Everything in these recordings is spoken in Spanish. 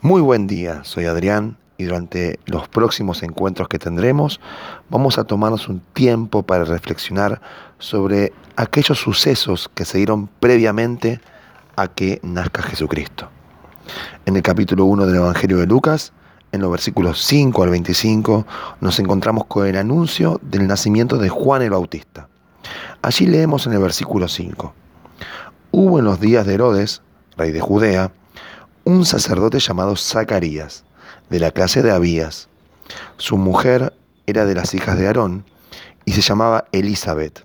Muy buen día, soy Adrián y durante los próximos encuentros que tendremos vamos a tomarnos un tiempo para reflexionar sobre aquellos sucesos que se dieron previamente a que nazca Jesucristo. En el capítulo 1 del Evangelio de Lucas, en los versículos 5 al 25, nos encontramos con el anuncio del nacimiento de Juan el Bautista. Allí leemos en el versículo 5, Hubo en los días de Herodes, rey de Judea, un sacerdote llamado Zacarías, de la clase de Abías. Su mujer era de las hijas de Aarón y se llamaba Elizabeth.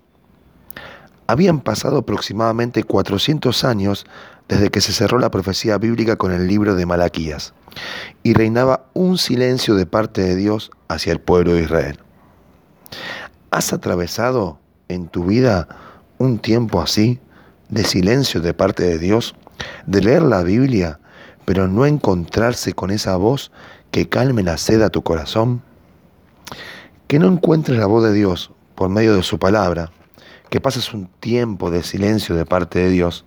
Habían pasado aproximadamente 400 años desde que se cerró la profecía bíblica con el libro de Malaquías y reinaba un silencio de parte de Dios hacia el pueblo de Israel. ¿Has atravesado en tu vida un tiempo así de silencio de parte de Dios, de leer la Biblia pero no encontrarse con esa voz que calme la sed a tu corazón? Que no encuentres la voz de Dios por medio de su palabra, que pases un tiempo de silencio de parte de Dios,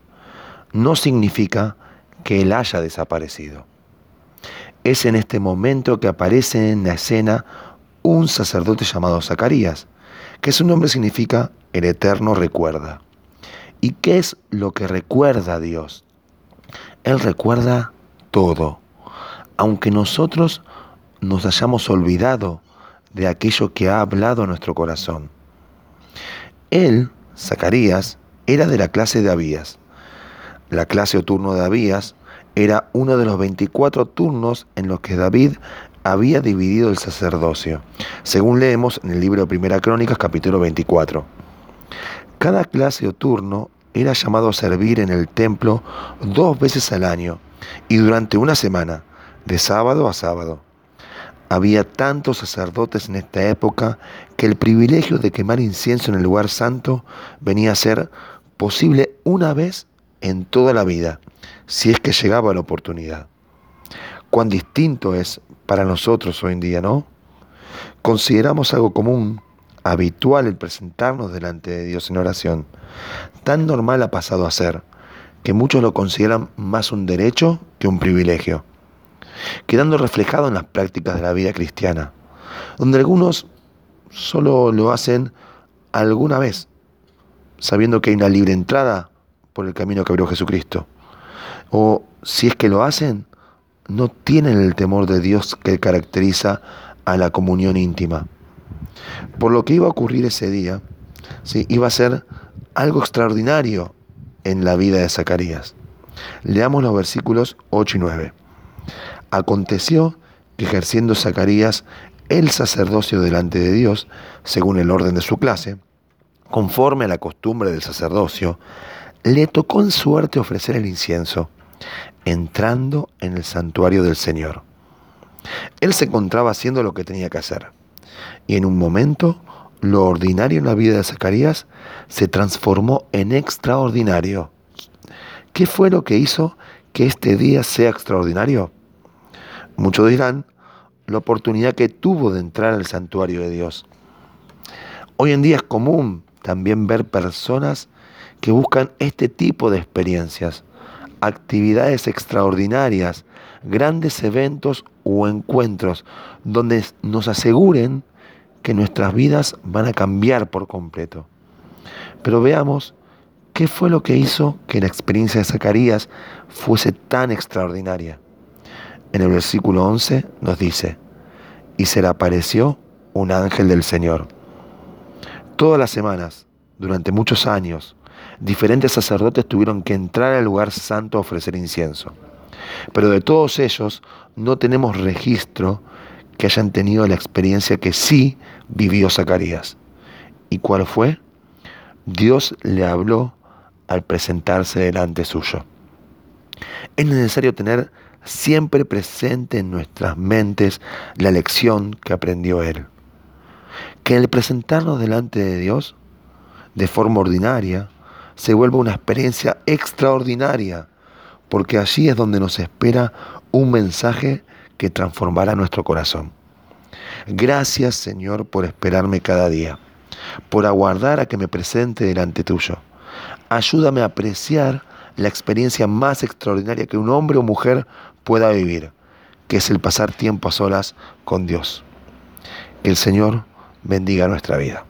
no significa que Él haya desaparecido. Es en este momento que aparece en la escena un sacerdote llamado Zacarías, que su nombre significa el Eterno recuerda. ¿Y qué es lo que recuerda a Dios? Él recuerda todo, aunque nosotros nos hayamos olvidado de aquello que ha hablado nuestro corazón. Él, Zacarías, era de la clase de Abías. La clase o turno de Abías era uno de los 24 turnos en los que David había dividido el sacerdocio, según leemos en el libro de Primera Crónicas capítulo 24. Cada clase o turno era llamado a servir en el templo dos veces al año y durante una semana, de sábado a sábado. Había tantos sacerdotes en esta época que el privilegio de quemar incienso en el lugar santo venía a ser posible una vez en toda la vida, si es que llegaba la oportunidad. Cuán distinto es para nosotros hoy en día, ¿no? Consideramos algo común, habitual el presentarnos delante de Dios en oración. Tan normal ha pasado a ser que muchos lo consideran más un derecho que un privilegio, quedando reflejado en las prácticas de la vida cristiana, donde algunos solo lo hacen alguna vez, sabiendo que hay una libre entrada por el camino que abrió Jesucristo. O si es que lo hacen, no tienen el temor de Dios que caracteriza a la comunión íntima. Por lo que iba a ocurrir ese día, iba a ser algo extraordinario en la vida de Zacarías. Leamos los versículos 8 y 9. Aconteció que ejerciendo Zacarías el sacerdocio delante de Dios, según el orden de su clase, conforme a la costumbre del sacerdocio, le tocó en suerte ofrecer el incienso, entrando en el santuario del Señor. Él se encontraba haciendo lo que tenía que hacer, y en un momento lo ordinario en la vida de Zacarías se transformó en extraordinario. ¿Qué fue lo que hizo que este día sea extraordinario? Muchos dirán, la oportunidad que tuvo de entrar al santuario de Dios. Hoy en día es común también ver personas que buscan este tipo de experiencias, actividades extraordinarias, grandes eventos o encuentros donde nos aseguren que nuestras vidas van a cambiar por completo. Pero veamos qué fue lo que hizo que la experiencia de Zacarías fuese tan extraordinaria. En el versículo 11 nos dice, y se le apareció un ángel del Señor. Todas las semanas, durante muchos años, diferentes sacerdotes tuvieron que entrar al lugar santo a ofrecer incienso. Pero de todos ellos no tenemos registro que hayan tenido la experiencia que sí vivió Zacarías. ¿Y cuál fue? Dios le habló al presentarse delante suyo. Es necesario tener siempre presente en nuestras mentes la lección que aprendió él. Que el presentarnos delante de Dios de forma ordinaria se vuelva una experiencia extraordinaria, porque allí es donde nos espera un mensaje que transformará nuestro corazón. Gracias Señor por esperarme cada día, por aguardar a que me presente delante tuyo. Ayúdame a apreciar la experiencia más extraordinaria que un hombre o mujer pueda vivir, que es el pasar tiempo a solas con Dios. Que el Señor bendiga nuestra vida.